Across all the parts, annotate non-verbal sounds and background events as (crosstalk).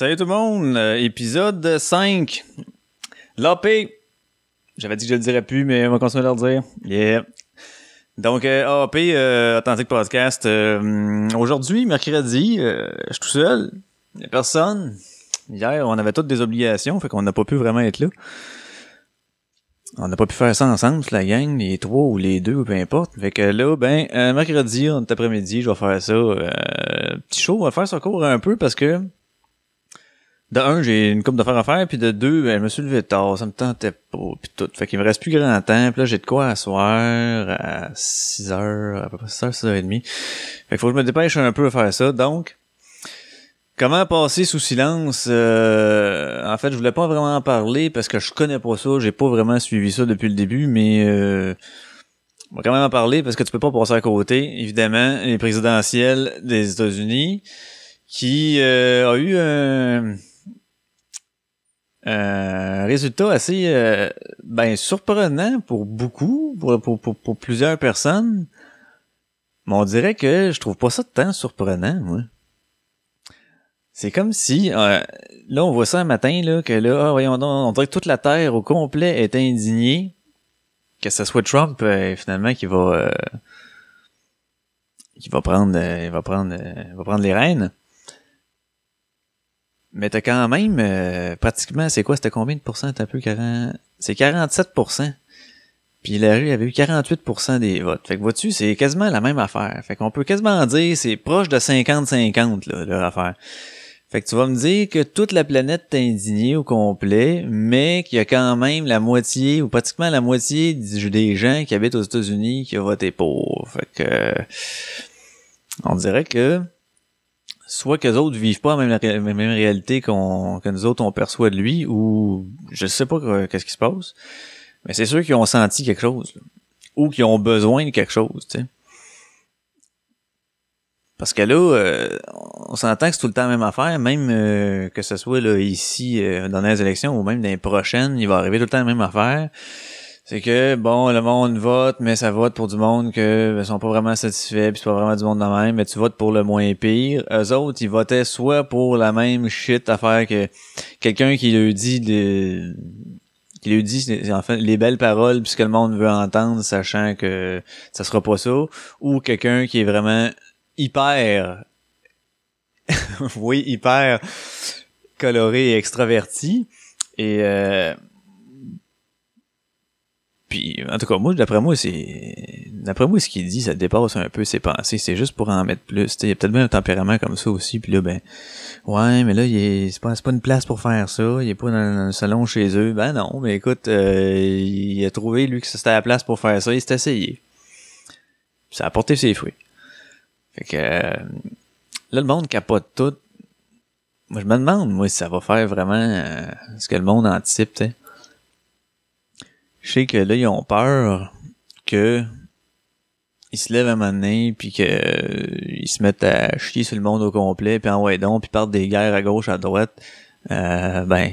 salut tout le monde! Euh, épisode 5. L'AP. J'avais dit que je le dirais plus, mais on va continuer à le dire. Yeah. Donc, euh, AP, euh, Authentique Podcast. euh, Aujourd'hui, mercredi, je suis tout seul. Il a personne. Hier, on avait toutes des obligations, fait qu'on n'a pas pu vraiment être là. On n'a pas pu faire ça ensemble, la gang, les trois ou les deux, ou peu importe. Fait que là, ben, mercredi, en après-midi, je vais faire ça. Petit show, on va faire ça court un peu parce que de un, j'ai une coupe d'affaires à faire, puis de deux, ben, je me suis levé tard, ça me tentait pas, puis tout. Fait qu'il me reste plus grand temps, puis là, j'ai de quoi à soir, à 6 heures, à peu près 6 heures, 6 heures et demie. Fait qu'il faut que je me dépêche un peu à faire ça, donc... Comment passer sous silence? Euh, en fait, je voulais pas vraiment en parler parce que je connais pas ça, j'ai pas vraiment suivi ça depuis le début, mais euh, on va quand même en parler parce que tu peux pas passer à côté. Évidemment, les présidentielles des États-Unis qui euh, a eu un, un résultat assez euh, ben surprenant pour beaucoup, pour, pour, pour, plusieurs personnes. Mais on dirait que je trouve pas ça tant surprenant, moi. C'est comme si, euh, là, on voit ça un matin, là, que là, ah, voyons on dirait que toute la Terre au complet est indignée que ce soit Trump, euh, finalement, qui va, euh, qui va prendre, euh, il va prendre, euh, il va prendre les rênes. Mais t'as quand même, euh, pratiquement, c'est quoi, c'était combien de pourcents, t'as peu 40, c'est 47%. Puis Hillary avait eu 48% des votes. Fait que vois-tu, c'est quasiment la même affaire. Fait qu'on peut quasiment dire, c'est proche de 50-50, là, leur affaire. Fait que tu vas me dire que toute la planète est indignée au complet, mais qu'il y a quand même la moitié, ou pratiquement la moitié des gens qui habitent aux États-Unis qui ont voté pour. Fait que, on dirait que, soit que les autres vivent pas la même, même réalité qu'on, que nous autres on perçoit de lui, ou je sais pas que- qu'est-ce qui se passe, mais c'est sûr qu'ils ont senti quelque chose, là. ou qu'ils ont besoin de quelque chose, tu sais. Parce que là, euh, on s'entend que c'est tout le temps la même affaire, même euh, que ce soit là, ici euh, dans les élections ou même dans les prochaines, il va arriver tout le temps la même affaire. C'est que bon, le monde vote, mais ça vote pour du monde que ben, sont pas vraiment satisfaits, puis c'est pas vraiment du monde de même, mais tu votes pour le moins pire. Eux autres, ils votaient soit pour la même shit affaire que quelqu'un qui leur dit de qui lui dit en les belles paroles puisque le monde veut entendre sachant que ça sera pas ça ou quelqu'un qui est vraiment hyper (laughs) oui hyper coloré et extraverti et euh, puis en tout cas moi d'après moi c'est d'après moi ce qu'il dit ça dépasse un peu ses pensées c'est juste pour en mettre plus il y a peut-être bien un tempérament comme ça aussi puis là ben Ouais, mais là, il est, c'est pas, c'est pas une place pour faire ça. Il est pas dans un salon chez eux. Ben non, mais écoute, euh, il a trouvé, lui, que c'était la place pour faire ça. Il s'est essayé. Ça a porté ses fruits. Fait que, euh, là, le monde capote tout. Moi, je me demande, moi, si ça va faire vraiment euh, ce que le monde anticipe, tu. Je sais que là, ils ont peur que ils se lèvent un moment donné, puis que euh, ils se mettent à chier sur le monde au complet, puis en donc, puis partent des guerres à gauche, à droite. Euh, ben,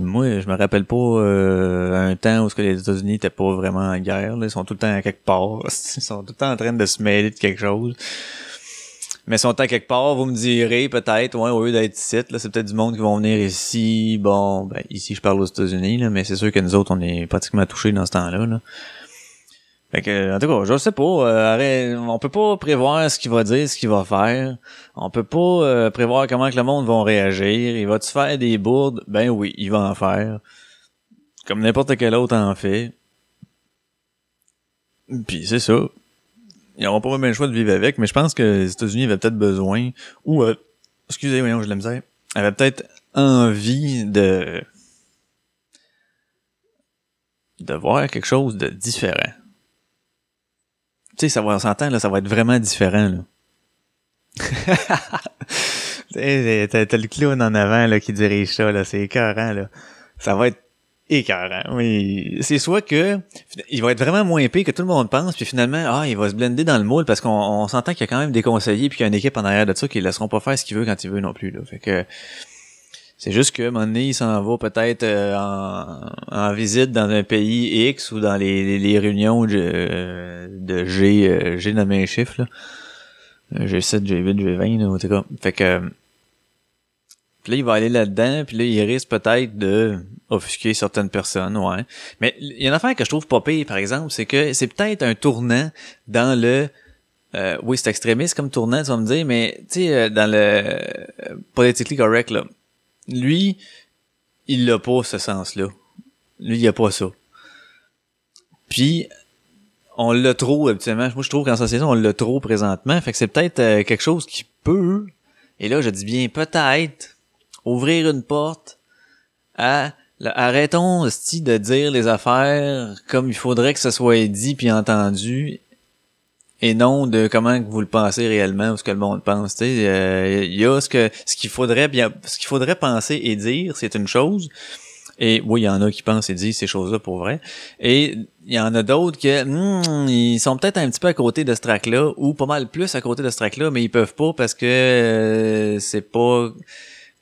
moi, je me rappelle pas euh, un temps où ce que les États-Unis étaient pas vraiment en guerre. là. Ils sont tout le temps à quelque part. (laughs) Ils sont tout le temps en train de se mêler de quelque chose. Mais sont à quelque part, vous me direz peut-être, ouais, au lieu d'être ici, là, c'est peut-être du monde qui vont venir ici. Bon, ben ici je parle aux États-Unis, là, mais c'est sûr que nous autres, on est pratiquement touchés dans ce temps-là. Là. Fait que, en tout cas, je sais pas. euh, on peut pas prévoir ce qu'il va dire, ce qu'il va faire. On peut pas euh, prévoir comment que le monde va réagir. Il va-tu faire des bourdes? Ben oui, il va en faire. Comme n'importe quel autre en fait. Puis c'est ça. Ils n'auront pas vraiment le choix de vivre avec, mais je pense que les États-Unis avaient peut-être besoin, ou, euh, excusez, voyons, j'ai de la misère, avaient peut-être envie de de voir quelque chose de différent. Tu sais, ça va, on s'entend, là, ça va être vraiment différent, là. (laughs) T'as le clown en avant là, qui dirige ça, là, c'est écœurant, là. Ça va être écœurant. Oui. C'est soit que il va être vraiment moins épais que tout le monde pense, puis finalement, ah, il va se blender dans le moule parce qu'on on s'entend qu'il y a quand même des conseillers puis qu'il y a une équipe en arrière de ça qui ne laisseront pas faire ce qu'il veut quand il veut non plus. Là. Fait que C'est juste que un moment donné, il s'en va peut-être euh, en, en visite dans un pays X ou dans les, les, les réunions de, de G, euh, G nommé un chiffre, là. Euh, G7, G8, G20, là. Fait que, puis là, il va aller là-dedans, puis là, il risque peut-être de offusquer certaines personnes, ouais. Mais il y a une affaire que je trouve pas pire, par exemple, c'est que c'est peut-être un tournant dans le... euh, oui, c'est extrémiste comme tournant, tu vas me dire, mais tu sais, euh, dans le euh, politically correct, là, lui, il l'a pas, ce sens-là. Lui, il a pas ça. Puis, on l'a trop, habituellement. Moi, je trouve qu'en société, on l'a trop présentement. Fait que c'est peut-être euh, quelque chose qui peut, et là, je dis bien peut-être, ouvrir une porte à arrêtons de dire les affaires comme il faudrait que ce soit dit puis entendu et non de comment vous le pensez réellement ou ce que le monde pense. Euh, Il y a ce que ce qu'il faudrait bien ce qu'il faudrait penser et dire, c'est une chose. Et oui, il y en a qui pensent et disent ces choses-là pour vrai. Et il y en a d'autres que hmm, ils sont peut-être un petit peu à côté de ce track-là, ou pas mal plus à côté de ce track-là, mais ils peuvent pas parce que euh, c'est pas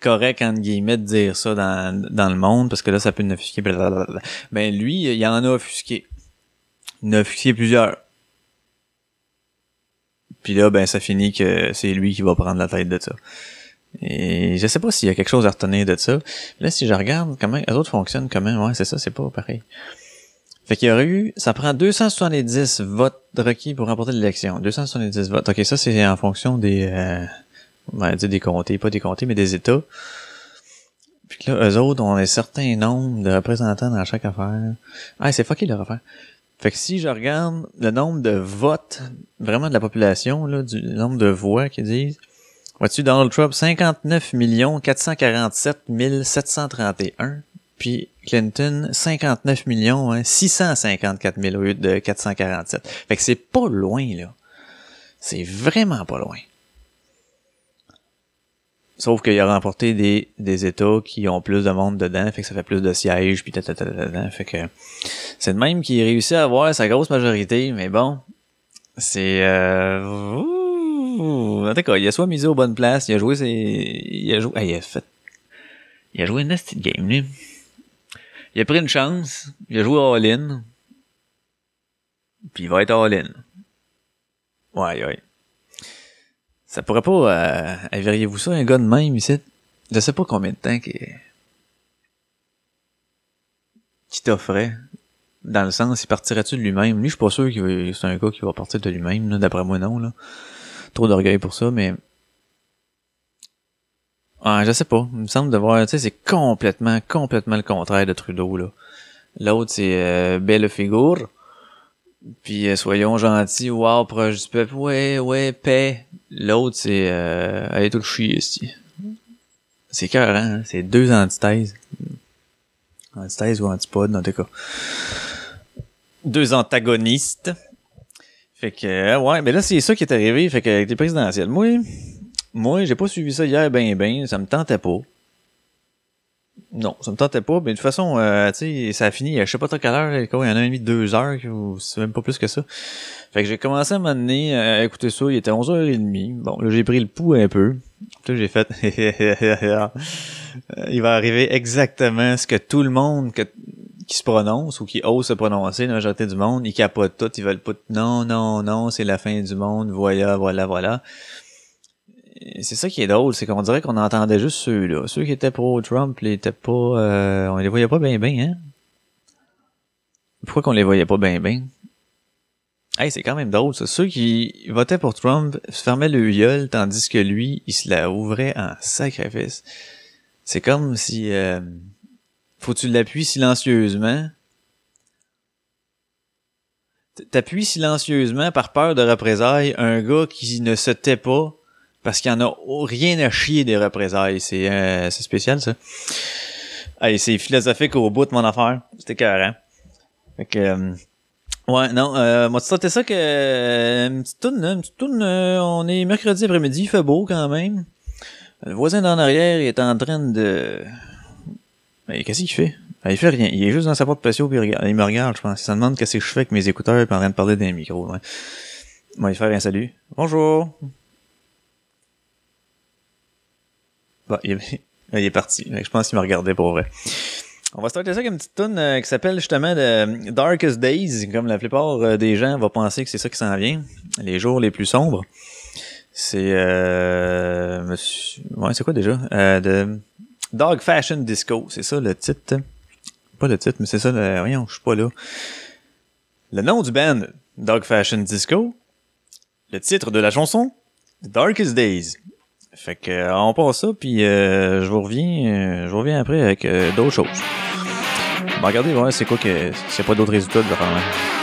correct entre guillemets de dire ça dans, dans le monde parce que là ça peut nous offusquer blablabla. ben lui il en a offusqué. Il en a offusqué plusieurs. Puis là ben ça finit que c'est lui qui va prendre la tête de ça. Et je sais pas s'il y a quelque chose à retenir de ça. Là si je regarde comment les autres fonctionnent comment ouais c'est ça c'est pas pareil. Fait qu'il y aurait eu ça prend 270 votes requis pour remporter l'élection. 270 votes. Ok ça c'est en fonction des euh, va dire des comtés, pas des comtés, mais des États. Puis là, eux autres ont un certain nombre de représentants dans chaque affaire. Ah, c'est fucké leur affaire. Fait que si je regarde le nombre de votes, vraiment de la population, là, du nombre de voix qu'ils disent, vois-tu Donald Trump, 59 447 731, puis Clinton, 59 millions, hein, 654 000 au lieu de 447. Fait que c'est pas loin, là. C'est vraiment pas loin. Sauf qu'il a remporté des, des États qui ont plus de monde dedans, fait que ça fait plus de sièges, puis fait que c'est de même qu'il réussit à avoir sa grosse majorité, mais bon, c'est... Euh... En il a soit misé aux bonnes places, il a joué ses... Il a joué... ah, il a fait... Il a joué une nasty game, lui. Il a pris une chance, il a joué all-in, puis il va être all-in. Ouais, ouais. Ça pourrait pas... Euh, verriez-vous ça, un gars de même ici? Je sais pas combien de temps qu'il... qui t'offrait. Dans le sens, il partirait-tu de lui-même? Lui, je suis pas sûr que c'est un gars qui va partir de lui-même. D'après moi, non, là. Trop d'orgueil pour ça, mais... Ah, je sais pas. Il me semble de voir, tu sais, c'est complètement, complètement le contraire de Trudeau, là. L'autre, c'est euh, Belle Figure. Puis euh, soyons gentils, wow, proche du peuple, ouais, ouais, paix. L'autre, c'est euh, allez tout chier ici. C'est cœur, hein? C'est deux antithèses. Antithèse ou antipode, en tout cas. Deux antagonistes. Fait que, euh, ouais, mais là, c'est ça qui est arrivé, fait que, avec les présidentielles. Moi, moi, j'ai pas suivi ça hier ben ben, ça me tentait pas. Non, ça me tentait pas, mais de toute façon, euh, tu sais, ça a fini, je sais pas trop quelle heure, il y en a un demi, deux heures, ou c'est même pas plus que ça. Fait que j'ai commencé à m'amener à écouter ça, il était 11h30. Bon, là, j'ai pris le pouls un peu. J'ai fait, (laughs) il va arriver exactement ce que tout le monde qui se prononce ou qui ose se prononcer, la majorité du monde, ils capotent tout, ils veulent pas, non, non, non, c'est la fin du monde, voilà, voilà, voilà c'est ça qui est drôle, c'est qu'on dirait qu'on entendait juste ceux-là. Ceux qui étaient pro-Trump, ils étaient pas. Euh, on les voyait pas bien bien, hein? Pourquoi qu'on les voyait pas bien bien? Hey, c'est quand même drôle, ça. Ceux qui votaient pour Trump se fermaient le gueule, tandis que lui, il se la ouvrait en sacrifice. C'est comme si euh, faut que tu l'appuies silencieusement. T'appuies silencieusement par peur de représailles un gars qui ne se tait pas parce qu'il y en a rien à chier des représailles. C'est euh, spécial, ça. Hey, c'est philosophique au bout de mon affaire. C'était carré. Fait que... Euh, ouais, non, euh, moi, c'était ça que... Euh, une petite toune, une petite euh, on est mercredi après-midi, il fait beau quand même. Le voisin d'en arrière, il est en train de... Mais qu'est-ce qu'il fait? il fait rien. Il est juste dans sa porte patio, puis il, regarde, il me regarde, je pense. Il se demande qu'est-ce que je fais avec mes écouteurs, puis en train de parler d'un micro. Ouais. Moi, il fait un salut. Bonjour! (laughs) Il, est parti. Je pense qu'il m'a regardé pour vrai. On va starter ça avec une petite tune euh, qui s'appelle justement Darkest Days, comme la plupart euh, des gens vont penser que c'est ça qui s'en vient. Les jours les plus sombres. C'est euh, ouais, c'est quoi déjà? Dog Fashion Disco, c'est ça le titre. Pas le titre, mais c'est ça le voyons, je suis pas là. Le nom du band Dog Fashion Disco. Le titre de la chanson Darkest Days. Fait que euh, on passe ça puis euh, je vous reviens euh, je vous reviens après avec euh, d'autres choses. Bon, regardez voir c'est quoi que c'est pas d'autres résultats de vraiment.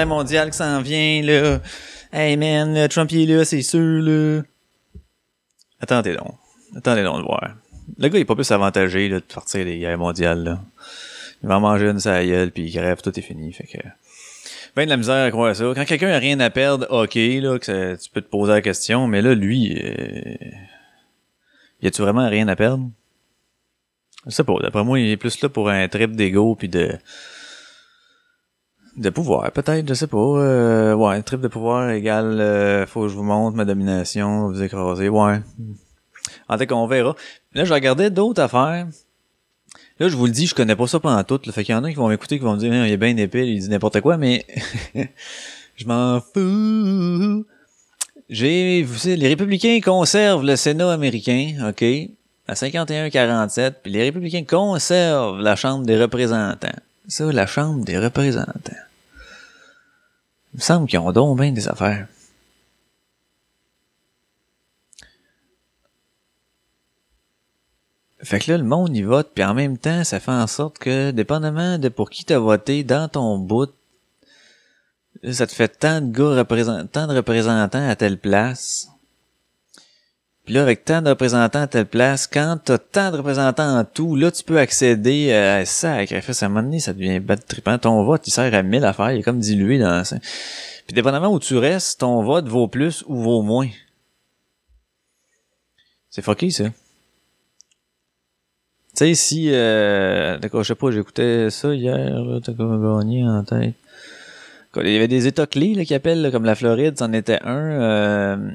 Guerre mondiale qui s'en vient, là. Hey man, Trump il est là, c'est sûr, là. Attendez donc. Attendez donc de voir. Le gars, il est pas plus avantagé, là, de partir des guerres mondiales, là. Il va en manger une sa puis il crève, tout est fini, fait que... Ben de la misère à croire ça. Quand quelqu'un a rien à perdre, ok, là, que tu peux te poser la question, mais là, lui, euh, y a-tu vraiment rien à perdre? Je sais pas, d'après moi, il est plus là pour un trip d'ego puis de de pouvoir, peut-être, je sais pas. Euh, ouais, trip de pouvoir égale euh, faut que je vous montre ma domination, vous écraser, ouais. En tout cas, on verra. Là, je regardais d'autres affaires. Là, je vous le dis, je connais pas ça pendant tout. Là, fait qu'il y en a qui vont m'écouter, qui vont me dire, il est bien épais, il dit n'importe quoi, mais (laughs) je m'en fous. J'ai, vous savez, les républicains conservent le Sénat américain, ok, à 51-47, puis les républicains conservent la Chambre des représentants. Ça, la Chambre des représentants. Il me semble qu'ils ont donc bien des affaires. Fait que là, le monde y vote, puis en même temps, ça fait en sorte que, dépendamment de pour qui t'as voté dans ton bout, ça te fait tant de gars représentants, tant de représentants à telle place. Puis là, avec tant de représentants à telle place, quand t'as tant de représentants en tout, là, tu peux accéder à ça. À un moment donné, ça devient bête trippant. Ton vote, il sert à mille affaires. Il est comme dilué dans ça. Puis dépendamment où tu restes, ton vote vaut plus ou vaut moins. C'est fucké, ça. Tu sais, si... Euh, d'accord, je sais pas, j'écoutais ça hier, t'as comme gagné en tête. Il y avait des états clés là, qui appellent, là, comme la Floride, c'en était un. Euh,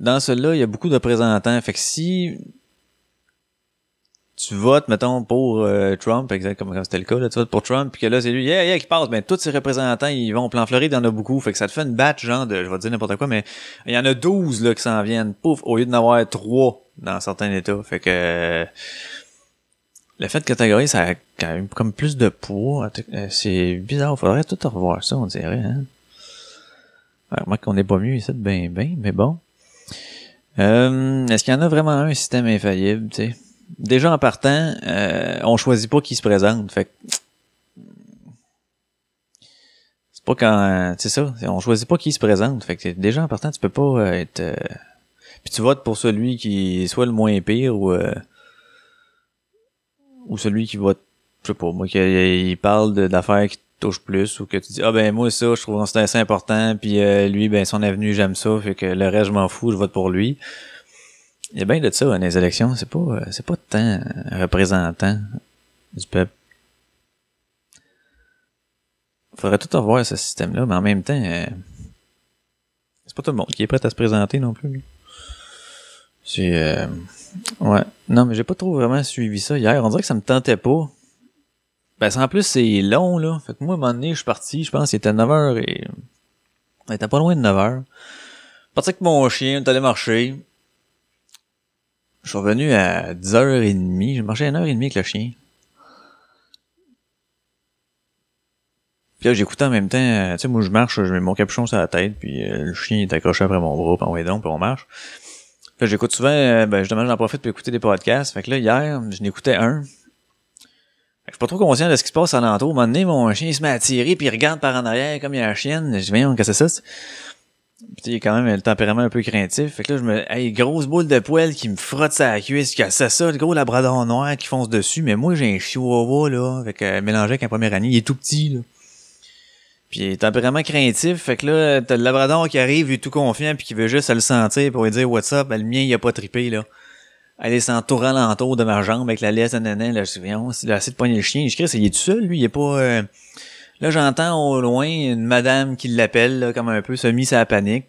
dans celui-là, il y a beaucoup de représentants. Fait que si tu votes, mettons, pour euh, Trump, exact comme, c'était le cas, là, tu votes pour Trump, puis que là, c'est lui, yeah, yeah, qui passe, ben tous ses représentants, ils vont. Puis en Floride, il y en a beaucoup. Fait que ça te fait une batch, genre de, je vais te dire n'importe quoi, mais il y en a 12 là, qui s'en viennent. Pouf, au lieu d'en avoir 3 dans certains États. Fait que euh, le fait de catégoriser, ça a quand même comme plus de poids. Euh, C'est bizarre, faudrait tout revoir ça, on dirait. Hein? Moi qu'on n'est pas mieux ici de ben ben, mais bon. Euh, Est-ce qu'il y en a vraiment un système infaillible, tu sais? Déjà en partant, euh, on choisit pas qui se présente. Fait c'est pas quand c'est ça, on choisit pas qui se présente. Fait que déjà en partant, tu peux pas euh, être euh, puis tu votes pour celui qui soit le moins pire ou euh, ou celui qui vote je sais pas moi qui il parle d'affaires qui te touchent plus ou que tu dis ah ben moi ça je trouve c'est assez important puis euh, lui ben son avenue j'aime ça fait que le reste je m'en fous je vote pour lui. Il y a bien de ça dans les élections c'est pas euh, c'est pas tant un représentant du peuple. Faudrait tout revoir ce système là mais en même temps euh, c'est pas tout le monde qui est prêt à se présenter non plus c'est euh, ouais. Non mais j'ai pas trop vraiment suivi ça hier. On dirait que ça me tentait pas ben, c'est- en plus, c'est long, là. Fait que moi, à un moment donné, je suis parti, je pense qu'il était 9h et... Il était pas loin de 9h. Parti avec mon chien, on est allé marcher. Je suis revenu à 10h30. J'ai marché à 1h30 avec le chien. Puis là, j'écoutais en même temps, euh, tu sais, moi, je marche, je mets mon capuchon sur la tête, puis euh, le chien est accroché après mon bras, puis on donc, puis on marche. Puis j'écoute souvent, euh, ben, justement, j'en profite pour écouter des podcasts. Fait que là, hier, je n'écoutais un. Je suis pas trop conscient de ce qui se passe alentour. À un moment donné, mon chien il se met à tirer, puis il regarde par en arrière comme il y a la chienne. Je dis, voyons, qu'est-ce que c'est ça? Puis il a quand même le tempérament un peu craintif. Fait que là, je me. Hey, grosse boule de poêle qui me frotte sa cuisse, qui ça, ça, le gros labrador noir qui fonce dessus? Mais moi, j'ai un chihuahua, là, avec euh, mélangé avec un premier année. Il est tout petit, là. Puis est tempérament craintif. Fait que là, t'as le labrador qui arrive, il est tout confiant, puis qui veut juste le sentir pour lui dire what's up. Ben, le mien, il a pas trippé, là. Elle est s'entourer l'entour de ma jambe avec la laisse nanana. Là, je suis voyons, il a assez de pogner le chien. Je crie, il est tout seul, lui, il est pas. euh, Là, j'entends au loin une madame qui l'appelle, comme un peu semi sa panique.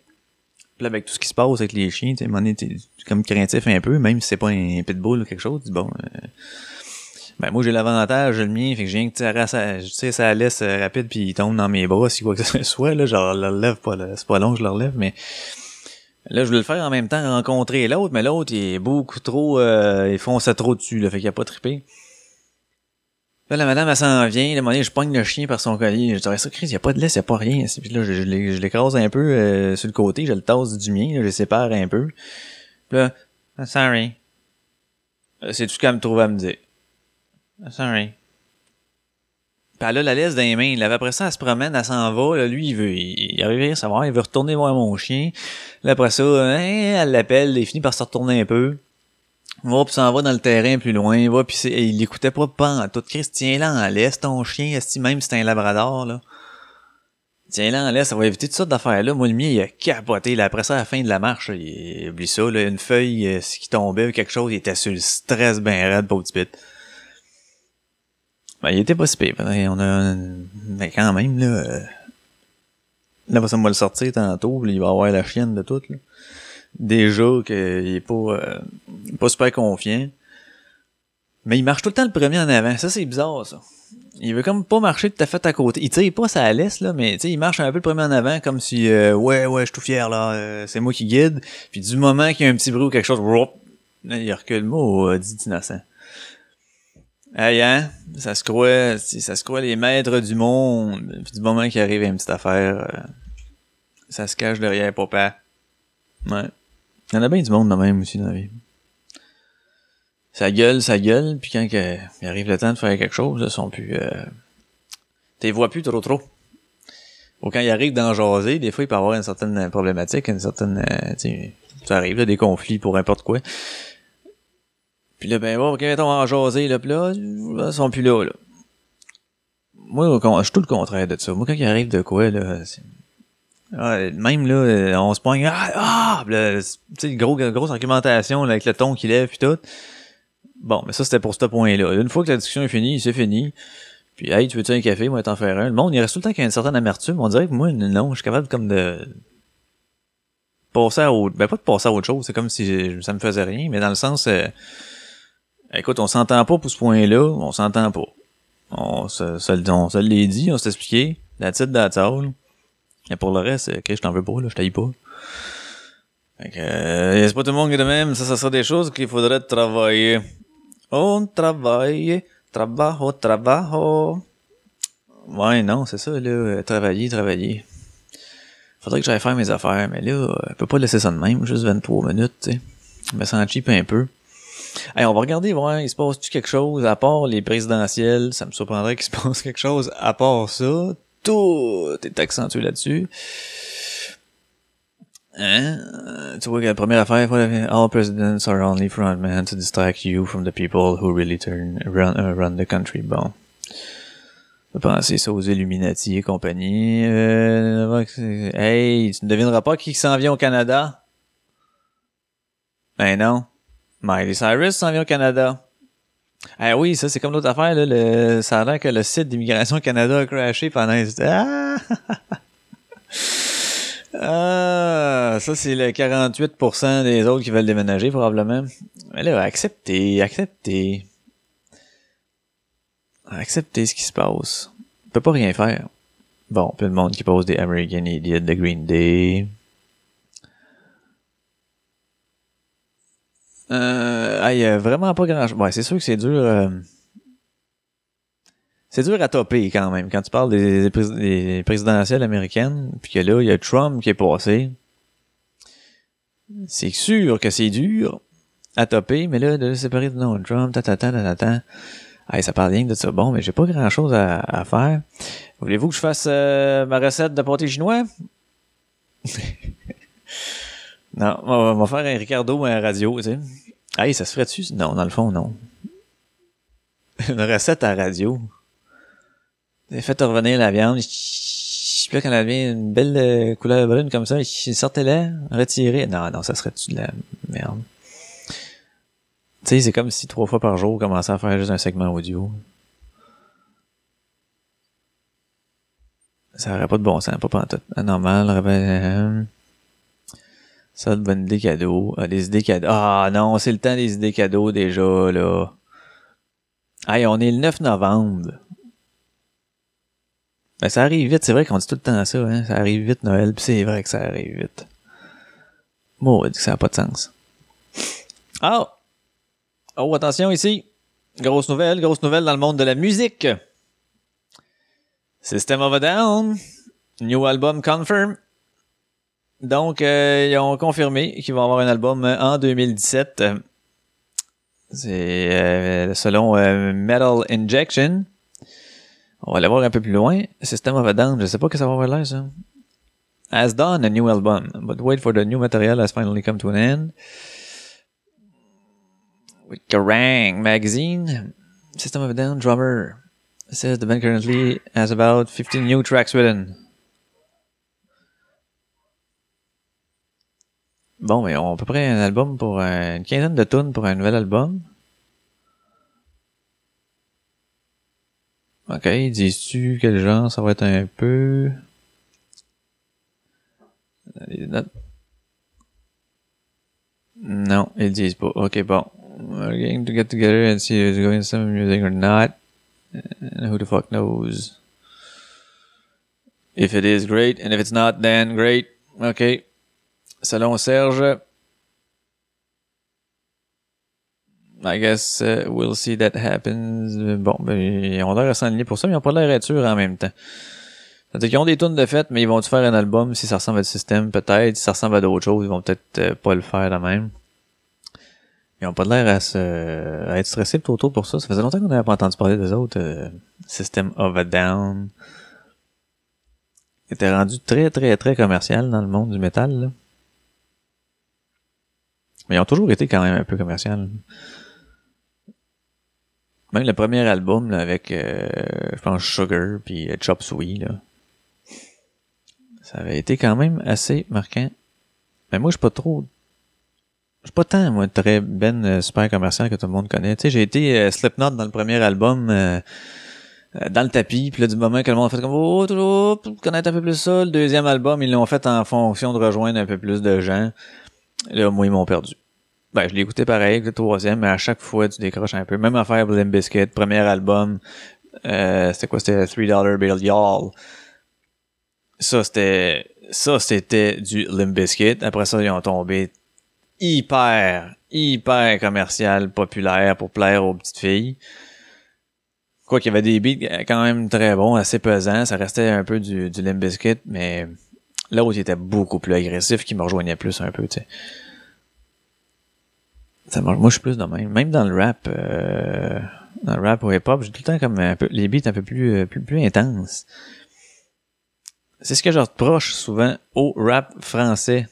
Puis là, avec tout ce qui se passe avec les chiens, tu sais, à t'es comme craintif un peu, même si c'est pas un pitbull ou quelque chose, tu bon. euh, ben moi j'ai l'avantage, j'ai le mien, fait que j'ai rien que à tu sais, ça laisse euh, rapide puis il tombe dans mes bras si quoi que ce (laughs) soit, là, je le relève pas, là, c'est pas long je le mais Là, je voulais le faire en même temps, rencontrer l'autre, mais l'autre, il est beaucoup trop... Euh, il fonce trop dessus, là, fait qu'il a pas trippé. Là, la madame, elle s'en vient. Là, donné, je pogne le chien par son collier. Je dirais ça, Chris, y a pas de laisse, y a pas rien. Puis là, je, je l'é- je l'écrase un peu euh, sur le côté, je le tasse du mien, là, je le sépare un peu. Là, sorry. C'est tout ce qu'elle me trouve à me dire? Sorry. Puis elle la laisse dans les mains. Là, après ça, elle se promène, elle s'en va. Là, lui, il veut, il, il arrive à savoir, il veut retourner voir mon chien. Là, après ça, hein, elle l'appelle, il finit par se retourner un peu. Va puis s'en va dans le terrain plus loin, il va puis il l'écoutait pas pas tout. Christ, là en laisse ton chien, est même si c'est un labrador là. Tiens là en laisse, ça va éviter toutes sortes d'affaires là. Moi le mien, il a capoté. Là, après ça, à la fin de la marche, là, il oublie ça, là, une feuille euh, qui tombait ou quelque chose, il était sur le stress ben raide, pauvre petit bit. Ben, il était pas si pire. On a mais quand même là. euh, Là, ça va le sortir tantôt, il va avoir la chienne de tout. Là. Déjà qu'il est pas, euh, pas super confiant. Mais il marche tout le temps le premier en avant. Ça, c'est bizarre, ça. Il veut comme pas marcher tout à fait à côté. Il tire pas sa laisse, là, mais il marche un peu le premier en avant, comme si, euh, ouais, ouais, je suis tout fier, là, euh, c'est moi qui guide. Puis du moment qu'il y a un petit bruit ou quelque chose, whoop, là, il recule. Moi, dit innocent. Hey, hein, ça se croit, ça se croit les maîtres du monde. Du moment qu'il arrive une petite affaire, euh, ça se cache derrière papa. Ouais. Il y en a bien du monde de même aussi dans la vie. Ça gueule, ça gueule, puis quand que- il arrive le temps de faire quelque chose, ils sont plus... Euh... T'es vois plus trop trop. Ou quand il arrive d'en jaser, des fois il peut avoir une certaine problématique, une certaine... euh, tu sais, ça arrive, là, des conflits pour n'importe quoi. Puis là, ben, bon, quand on en jaser, là, là, ils sont plus là, là. Moi, je suis tout le contraire de ça. Moi, quand il arrive de quoi, là, ah, même là, euh, on se pogne, ah, ah, tu sais, gros, grosse argumentation là, avec le ton qu'il lève puis tout. Bon, mais ça c'était pour ce point-là. Une fois que la discussion est finie, c'est fini. Puis, hey, tu veux-tu un café? Moi, t'en faire un. Le monde, il reste tout le temps qu'il y a une certaine amertume. On dirait que moi, non, je suis capable comme de passer à autre, ben pas de passer à autre chose. C'est comme si ça me faisait rien, mais dans le sens, euh, écoute, on s'entend pas pour ce point-là, on s'entend pas. On se, se, on se l'est dit, on s'est expliqué. La titre de la table. Et pour le reste, ok, je t'en veux pas, là, je t'aille pas. Fait que, euh, c'est pas tout le monde qui est de même, ça, ça sera des choses qu'il faudrait travailler. On travaille, trabajo, trabajo. Ouais, non, c'est ça, là, euh, travailler, travailler. Faudrait que j'aille faire mes affaires, mais là, euh, je peux pas laisser ça de même, juste 23 minutes, tu sais. Je me sens cheap un peu. Hey, on va regarder, voir, il se passe-tu quelque chose, à part les présidentielles, ça me surprendrait qu'il se (laughs) passe quelque chose à part ça. Tout est accentué là-dessus. Hein? Euh, Tu vois que la première affaire, all presidents are only frontmen to distract you from the people who really turn, run, uh, run the country. Bon. Penser ça aux Illuminati et compagnie. Euh, hey, tu ne devineras pas qui s'en vient au Canada? Ben non. Miley Cyrus s'en vient au Canada. Ah oui, ça c'est comme l'autre affaire, là, le, ça a l'air que le site d'immigration Canada a crashé pendant... Ah! (laughs) Ah, ça c'est le 48% des autres qui veulent déménager probablement. Mais là, acceptez, acceptez. Acceptez ce qui se passe. On peut pas rien faire. Bon, plein de monde qui pose des American Idiot de Green Day. Euh, y a vraiment pas grand chose. Ouais, c'est sûr que c'est dur. euh, C'est dur à topper quand même. Quand tu parles des, prés- des présidentielles américaines, puis que là, il y a Trump qui est passé. C'est sûr que c'est dur à topper, mais là, de séparer de Donald Trump, ta ta ta ta ta ta. Hey, ça parle rien de ça. Bon, mais j'ai pas grand chose à, à faire. Voulez-vous que je fasse euh, ma recette de pâté chinois? (laughs) non, on va, faire un Ricardo à la radio, tu sais. Hey, ça se ferait-tu? Non, dans le fond, non. (laughs) Une recette à la radio. J'ai fait revenir la viande. Puis là, quand elle avait une belle euh, couleur brune comme ça, sortez-la, retirez. Non, non, ça serait-tu de la merde? Tu sais, c'est comme si trois fois par jour, on commençait à faire juste un segment audio. Ça aurait pas de bon sens, pas pantoute. Normal, ça, de bonne idée cadeau. Ah, des idées cadeaux. Ah, non, c'est le temps des idées cadeaux déjà, là. Hey, on est le 9 novembre. Ben, ça arrive vite, c'est vrai qu'on dit tout le temps ça, hein. Ça arrive vite, Noël, pis c'est vrai que ça arrive vite. Moi, que ça n'a pas de sens. Ah! Oh, attention ici. Grosse nouvelle, grosse nouvelle dans le monde de la musique. System of a Down. New album confirm. Donc, euh, ils ont confirmé qu'ils vont avoir un album euh, en 2017. Euh, C'est euh, selon euh, Metal Injection. On va aller voir un peu plus loin. System of a Down, je sais pas que ça va avoir l'air, ça. Has done a new album, but wait for the new material has finally come to an end. With Kerrang! magazine, System of a Down drummer says the band currently has about 15 new tracks written. Bon, mais on a à peu près un album pour euh, une quinzaine de tonnes pour un nouvel album. Ok, dis-tu quel genre ça va être un peu? Non, ils disent pas. Ok, bon. We're going to get together and see if it's going some music or not. And who the fuck knows? If it is great, and if it's not, then great. Ok. Selon Serge, I guess uh, we'll see that happens. Bon, ben, ils ont l'air à s'enligner pour ça, mais ils ont pas l'air d'être sûrs en même temps. C'est-à-dire qu'ils ont des tunes de fête, mais ils vont-tu faire un album si ça ressemble à du système? Peut-être. Si ça ressemble à d'autres choses, ils vont peut-être euh, pas le faire de même. Ils ont pas l'air à, se, à être stressés autour pour ça. Ça faisait longtemps qu'on n'avait pas entendu parler des autres. Euh, System of a Down. Ils étaient rendus très, très, très commercial dans le monde du métal, là. Mais ils ont toujours été quand même un peu commercial. Même le premier album là, avec, euh, je pense, Sugar puis euh, Chop Suey, là. Ça avait été quand même assez marquant. Mais moi, je suis pas trop... Je pas tant, moi, très ben euh, super commercial que tout le monde connaît. Tu sais, j'ai été euh, Slipknot dans le premier album... euh, dans le tapis, puis là, du moment que le monde a fait comme oh, pour connaître un peu plus ça, le deuxième album, ils l'ont fait en fonction de rejoindre un peu plus de gens. Là, moi, ils m'ont perdu. Ben, je l'ai écouté pareil le troisième, mais à chaque fois, tu décroches un peu. Même affaire Limp Bizkit, premier album, euh, c'était quoi? C'était $3 Bill Y'all. Ça, c'était, ça, c'était du Limp Bizkit. Après ça, ils ont tombé hyper, hyper commercial, populaire pour plaire aux petites filles. Quoi qu'il y avait des beats quand même très bons, assez pesants. Ça restait un peu du, du mais l'autre était beaucoup plus agressif, qui me rejoignait plus un peu, tu sais. Ça marche. Moi, je suis plus dans même. Même dans le rap, euh, dans le rap ou hip-hop, j'ai tout le temps comme un peu, les beats un peu plus, euh, plus, plus intenses. C'est ce que je reproche souvent au rap français.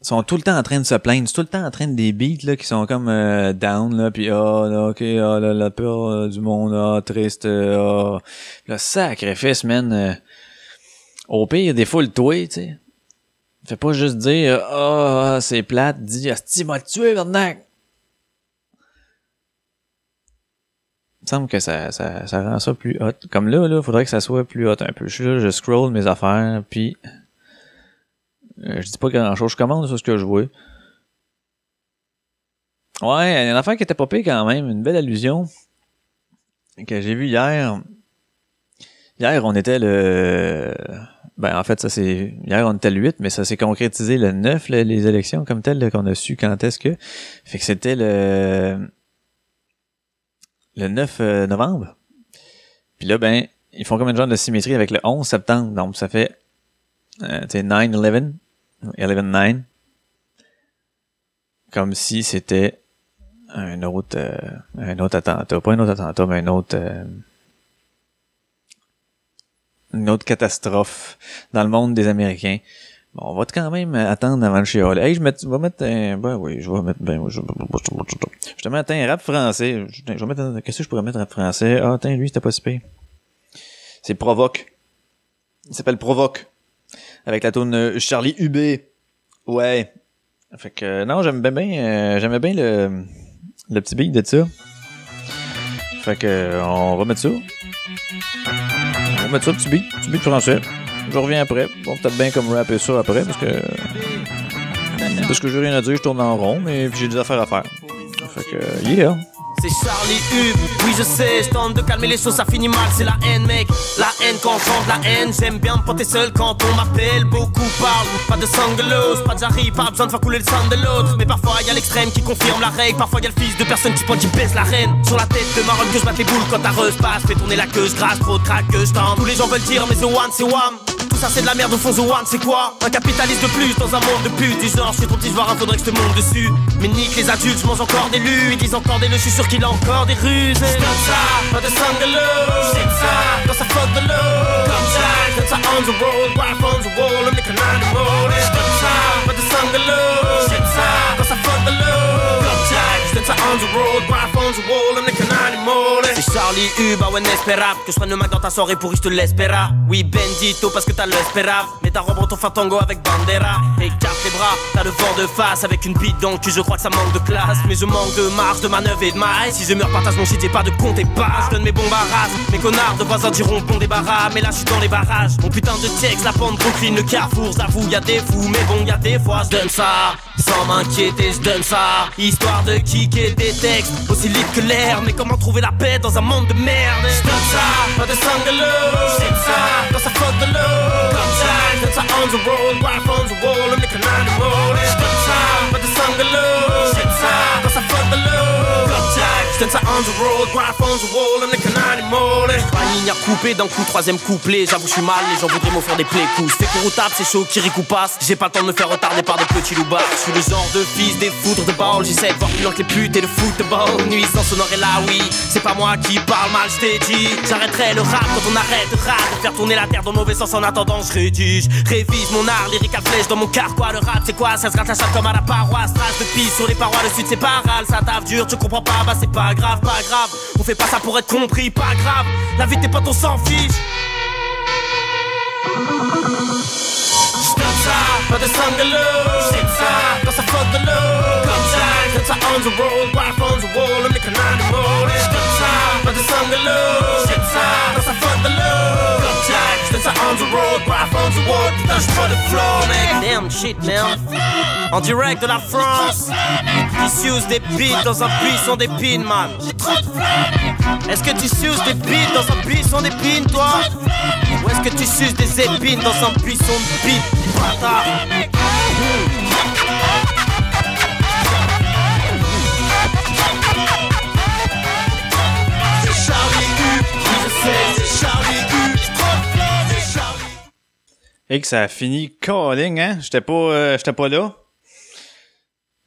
Ils sont tout le temps en train de se plaindre, c'est tout le temps en train de des beats là qui sont comme euh, down là puis ah là, OK ah là, la peur euh, du monde ah triste euh, ah le sacrifice man au pire des fois le toi tu sais Fais pas juste dire ah ah, c'est plate, dis Asti m'a tué maintenant. Il me semble que ça, ça, ça rend ça plus hot. Comme là, là, faudrait que ça soit plus hot un peu. Je suis là, je scroll mes affaires, puis euh, je dis pas grand chose. Je commande sur ce que je vois. Ouais, il y a une affaire qui était pire quand même, une belle allusion que j'ai vue hier. Hier, on était le ben, en fait, ça c'est. Hier, on était le 8, mais ça s'est concrétisé le 9, là, les élections comme telles, qu'on a su quand est-ce que. Fait que c'était le. Le 9 euh, novembre. Puis là, ben, ils font comme une genre de symétrie avec le 11 septembre. Donc, ça fait. Euh, tu sais, 9-11. 11-9. Comme si c'était un autre. euh, un autre attentat. Pas un autre attentat, mais un autre. euh, une autre catastrophe dans le monde des Américains. Bon, on va quand même attendre avant le chialer. Hey, je, met- je vais mettre un... Ben oui, je vais mettre... Ben, je, je te mets un rap français. Je, vais mettre... un- Qu'est-ce que je pourrais mettre rap français? Ah, attends, lui, c'était pas si pire. C'est Provoque. Il s'appelle Provoque. Avec la euh, Charlie UB. Ouais. Fait que, non, j'aime bien, bien euh, j'aimais bien le, le petit beat de ça. Fait que, on va mettre ça. On va mettre ça, petit beat, petit beat français. Je reviens après. Bon, peut-être bien comme rapper ça après, parce que. Parce que j'ai rien à dire, je tourne en rond, mais j'ai des affaires à faire. Fait que, yeah. C'est Charlie Hub, oui je sais, je tente de calmer les choses, ça finit mal, c'est la haine mec. La haine quand chante la haine, j'aime bien me porter seul quand on m'appelle. Beaucoup parlent, pas de sanguelos, pas de Jarry, pas besoin de faire couler le sang de l'autre. Mais parfois y a l'extrême qui confirme la règle, parfois y a le fils de personne qui pointe, qui baisse la reine. Sur la tête de Maroc que je batte les boules quand ta reuse passe, fais tourner la queue, je trop de que je tente. Tous les gens veulent dire mais The One c'est Wham tout ça c'est de la merde au fond The One c'est quoi Un capitaliste de plus dans un monde de pute Du genre je suis ton petit joueur faudrait que je te monte dessus Mais nique les adultes je mange encore des lus Ils disent encore des le je suis sûr qu'il a encore des ruses. Je donne ça, pas de sangalo. J'aime ça, quand ça fuck de l'eau. Comme donne ça on the road, wife on the wall, mec en animal. Je donne ça, pas de sangalo. J'aime ça, quand ça En animal. C'est Charlie Hub, ah ouais, n'espérable. Que je prenne le Mac dans ta soirée pour je te l'espéra. Oui, Bendito, parce que t'as l'espérable Mais t'as rebre ton fantango avec Bandera. Écarte les bras, t'as le vent de face Avec une bite dans le cul, je crois que ça manque de classe Mais je manque de marge, de manœuvre et de maille. Si je meurs, partage mon shit, j'ai pas de compte et pas Je donne mes bombes à race, mes connards de voisins diront bon débarras. Mais là, je suis dans les barrages. Mon putain de texte, la pente Brooklyn, le carrefour J'avoue, y'a des fous, mais bon, y'a des fois Je donne ça, sans m'inquiéter, je donne ça. Histoire de kicker des textes. Aussi libre que l'air, mais comment trouver la paix dans un monde de merde? Je donne ça, pas de sangalo J'aime ça, quand ça fuck de l'eau. Comme ça, je donne ça on the road, wife on the wall, le mec en animal Je donne ça, pas de ça, ça fuck de l'eau Donne ça on d'un coup, troisième couplet. J'avoue je suis mal, les gens voudraient m'offrir des plaies coups J'fais pour tape, c'est chaud, Kirikou passe. J'ai pas le temps de me faire retarder par des petits loupards Je suis le genre de fils des foudres de ball. J'essaie de voir plus loin que les putes et le football. Nuisance sonore est là, oui. C'est pas moi qui parle mal, je t'ai dit. J'arrêterai le rap quand on arrêtera De faire tourner la terre dans mauvais sens. En attendant je rédige. Révise mon art, lyrique à flèche dans mon car Quoi le rap c'est quoi? Ça se gratte la chatte comme à la paroisse. Trace de pisse sur les parois, le sud c'est pas râle. Ça taffe dur, tu comprends pas, bah c'est pas grave, pas grave. On fait pas ça pour être compris, pas grave. La vie t'es pas on s'en fiche. J'donne ça, pas de sangalo J'aime ça, quand ça fuck de l'eau. Comme ça, j'donne ça on the road, wife on the wall, le mec en animal J'donne ça, pas de sangalo J'aime ça, quand ça fuck de l'eau. Comme ça, j'donne ça on the road, wife on the wall Le flow, mec Damn shit, man. En direct de la France. S'use des beats dans un buisson d'épines, man. Est-ce que tu suces des beats dans un buisson d'épines, toi? Ou est-ce que tu suces des épines dans un buisson de beats, bâtard? Et que ça a fini calling, hein? J'étais pas, euh, j'étais pas là.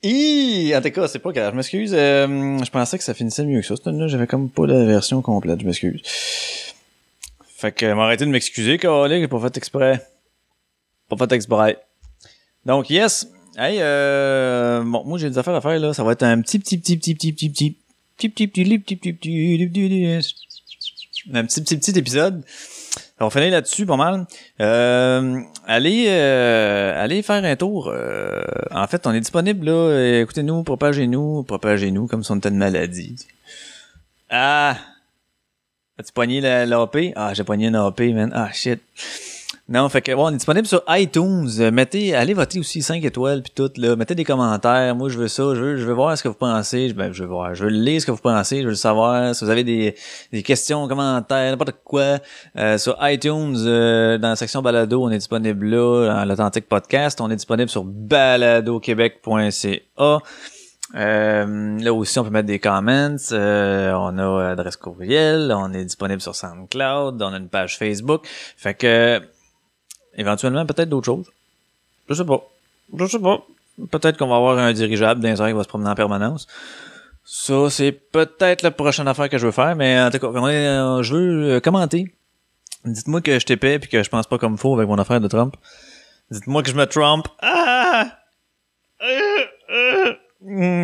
Hi! En tout cas, c'est pas grave. Je m'excuse. euh, je pensais que ça finissait mieux que ça. Cette là j'avais comme pas la version complète. Je m'excuse. Fait que, m'arrêter de m'excuser, calling. Pas fait exprès. Pas fait exprès. Donc, yes. Hey, euh, bon, moi, j'ai des affaires à faire, là. Ça va être un petit, petit, petit, petit, petit, petit, petit, petit, petit, petit, petit, petit, petit, petit, petit, un petit, petit, petit épisode. On va finir là-dessus pas mal. Euh, allez, euh, allez faire un tour. euh, en fait, on est disponible là. Écoutez-nous, propagez-nous, propagez-nous comme si on était une maladie. Ah! As-tu pogné la- l'AP? Ah, j'ai pogné une AP, man. Ah, shit. Non, fait que, bon, on est disponible sur iTunes. Euh, Mettez, allez voter aussi 5 étoiles puis tout, là. Mettez des commentaires. Moi, je veux ça. Je veux, je veux voir ce que vous pensez. Je- Ben, je veux voir. Je veux lire ce que vous pensez. Je veux le savoir. Si vous avez des, des questions, commentaires, n'importe quoi. Euh, sur iTunes, euh, dans la section balado, on est disponible là, dans l'Authentique Podcast. On est disponible sur baladoquebec.ca. Euh, là aussi, on peut mettre des comments. Euh, on a adresse courriel. On est disponible sur SoundCloud. On a une page Facebook. Fait que, éventuellement, peut-être d'autres choses. Je sais pas. Je sais pas. Peut-être qu'on va avoir un dirigeable heures qui va se promener en permanence. Ça, c'est peut-être la prochaine affaire que je veux faire, mais en tout cas, on est- euh, je veux euh, commenter. Dites-moi que je t'épais puis que je pense pas comme faux avec mon affaire de Trump. Dites-moi que je me trompe. Ah! Hmm,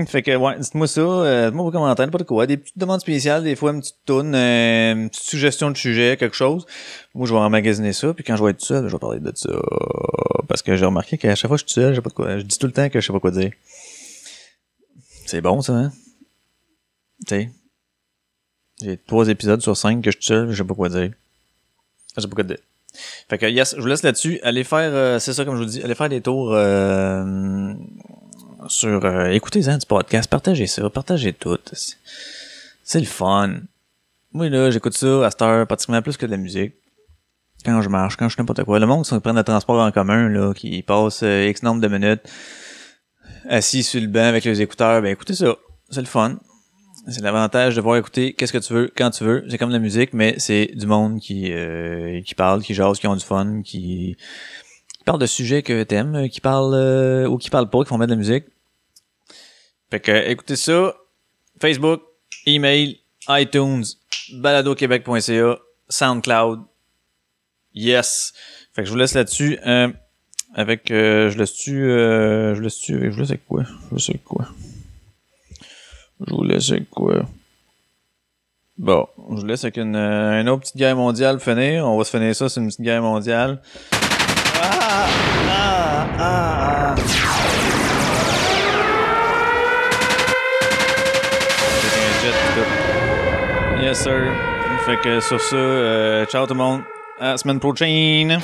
fait que, ouais, dites-moi ça. Euh, dites-moi vos commentaires, n'importe quoi. Des petites demandes spéciales, des fois une petite toune, euh, une petite suggestion de sujet, quelque chose. Moi, je vais emmagasiner ça, puis quand je vais être seul, je vais parler de ça. Parce que j'ai remarqué qu'à chaque fois que je suis seul, je sais pas de quoi. Je dis tout le temps que je sais pas quoi dire. C'est bon, ça, hein? Tu sais. J'ai trois épisodes sur cinq que je suis seul, je sais pas quoi dire. Je sais pas quoi dire. Fait que, yes, je vous laisse là-dessus. Allez faire, euh, c'est ça comme je vous dis, allez faire des tours euh, sur... euh, Écoutez-en du podcast, partagez ça, partagez tout. C'est- le fun. Moi, là, j'écoute ça à cette heure pratiquement plus que de la musique. Quand je marche, quand je fais n'importe quoi. Le monde qui prend le transport en commun, là, qui passe euh, X nombre de minutes assis sur le banc avec les écouteurs, ben écoutez ça. C'est le fun. C'est l'avantage de pouvoir écouter qu'est-ce que tu veux, quand tu veux. C'est comme la musique, mais c'est du monde qui euh, qui parle, qui jase, qui ont du fun, qui, qui parle de sujets que t'aimes, euh, qui parle euh, ou qui parle pas, qui font mettre de la musique. Fait que écoutez ça. Facebook, email, iTunes, baladoquebec.ca, SoundCloud. Yes. Fait que je vous laisse là-dessus. Euh, avec, euh, je laisse-tu, euh, je laisse-tu, je laisse avec quoi? Je laisse quoi? Je vous laisse avec quoi? Bon, je vous laisse avec une, euh, une autre petite guerre mondiale finir. On va se finir ça, c'est une petite guerre mondiale. Ah, ah, ah. Yes, sir. Fait que sur ça, euh, ciao tout le monde. À la semaine prochaine.